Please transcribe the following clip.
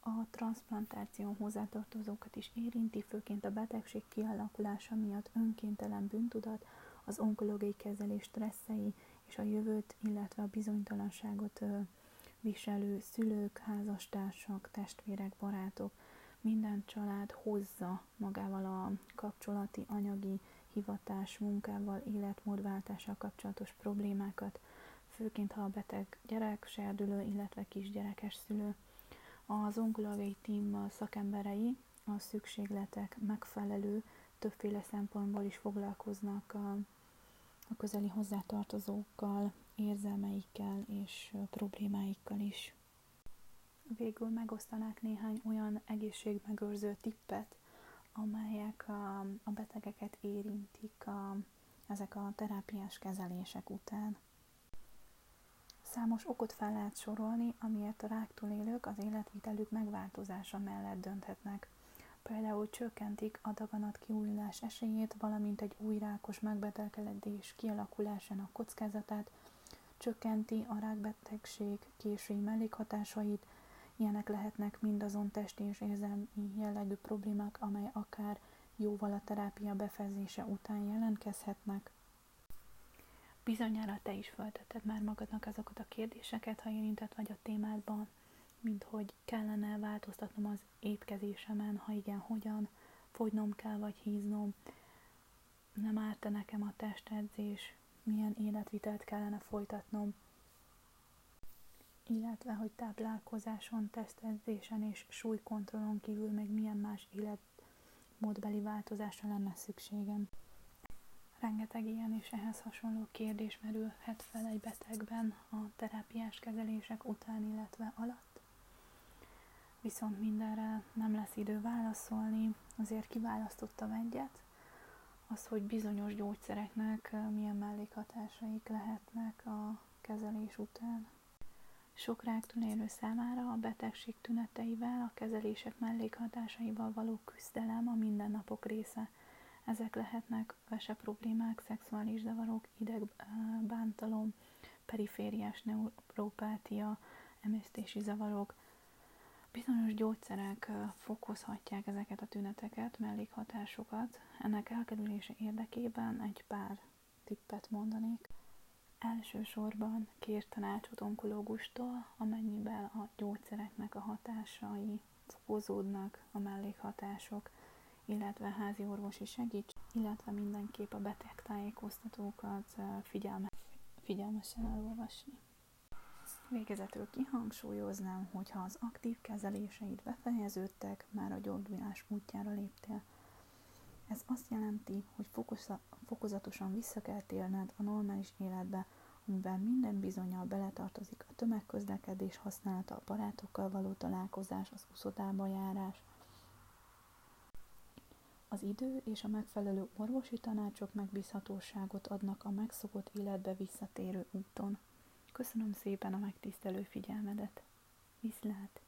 A transplantáció hozzátartozókat is érinti, főként a betegség kialakulása miatt önkéntelen bűntudat, az onkológiai kezelés stresszei és a jövőt, illetve a bizonytalanságot viselő szülők, házastársak, testvérek, barátok, minden család hozza magával a kapcsolati, anyagi, hivatás, munkával, életmódváltással kapcsolatos problémákat, főként ha a beteg gyerek, serdülő, illetve kisgyerekes szülő. Az onkológiai tím szakemberei a szükségletek megfelelő, többféle szempontból is foglalkoznak a, a közeli hozzátartozókkal, érzelmeikkel és problémáikkal is. Végül megosztanák néhány olyan egészségmegőrző tippet, amelyek a, a betegeket érintik a, ezek a terápiás kezelések után. Számos okot fel lehet sorolni, amiért a ráktól élők az életvitelük megváltozása mellett dönthetnek. Például csökkentik a daganat kiújulás esélyét, valamint egy új rákos megbetegedés kialakulásának kockázatát, csökkenti a rákbetegség késői mellékhatásait, ilyenek lehetnek mindazon testi és érzelmi jellegű problémák, amely akár jóval a terápia befejezése után jelentkezhetnek. Bizonyára te is feltetted már magadnak azokat a kérdéseket, ha érintett vagy a témádban, mint hogy kellene változtatnom az étkezésemen, ha igen, hogyan, fogynom kell vagy híznom, nem árt nekem a testedzés, milyen életvitelt kellene folytatnom, illetve hogy táplálkozáson, tesztedzésen és súlykontrollon kívül még milyen más életmódbeli változásra lenne szükségem. Rengeteg ilyen és ehhez hasonló kérdés merülhet fel egy betegben a terápiás kezelések után, illetve alatt. Viszont mindenre nem lesz idő válaszolni, azért kiválasztottam egyet, az, hogy bizonyos gyógyszereknek milyen mellékhatásaik lehetnek a kezelés után. Sok ráktól élő számára a betegség tüneteivel, a kezelések mellékhatásaival való küzdelem a mindennapok része. Ezek lehetnek vese problémák, szexuális zavarok, idegbántalom, perifériás neuropátia, emésztési zavarok. Bizonyos gyógyszerek fokozhatják ezeket a tüneteket, mellékhatásokat. Ennek elkerülése érdekében egy pár tippet mondanék. Elsősorban kér tanácsot onkológustól, amennyiben a gyógyszereknek a hatásai fokozódnak, a mellékhatások, illetve házi orvosi segíts, illetve mindenképp a betegtájékoztatókat figyelme, figyelmesen elolvasni. Végezetül kihangsúlyoznám, hogy ha az aktív kezeléseid befejeződtek, már a gyógyulás útjára léptél. Ez azt jelenti, hogy fokozatosan vissza kell térned a normális életbe, amiben minden bizonyal beletartozik a tömegközlekedés használata, a barátokkal való találkozás, az uszodába járás. Az idő és a megfelelő orvosi tanácsok megbízhatóságot adnak a megszokott életbe visszatérő úton. Köszönöm szépen a megtisztelő figyelmedet. Viszlát!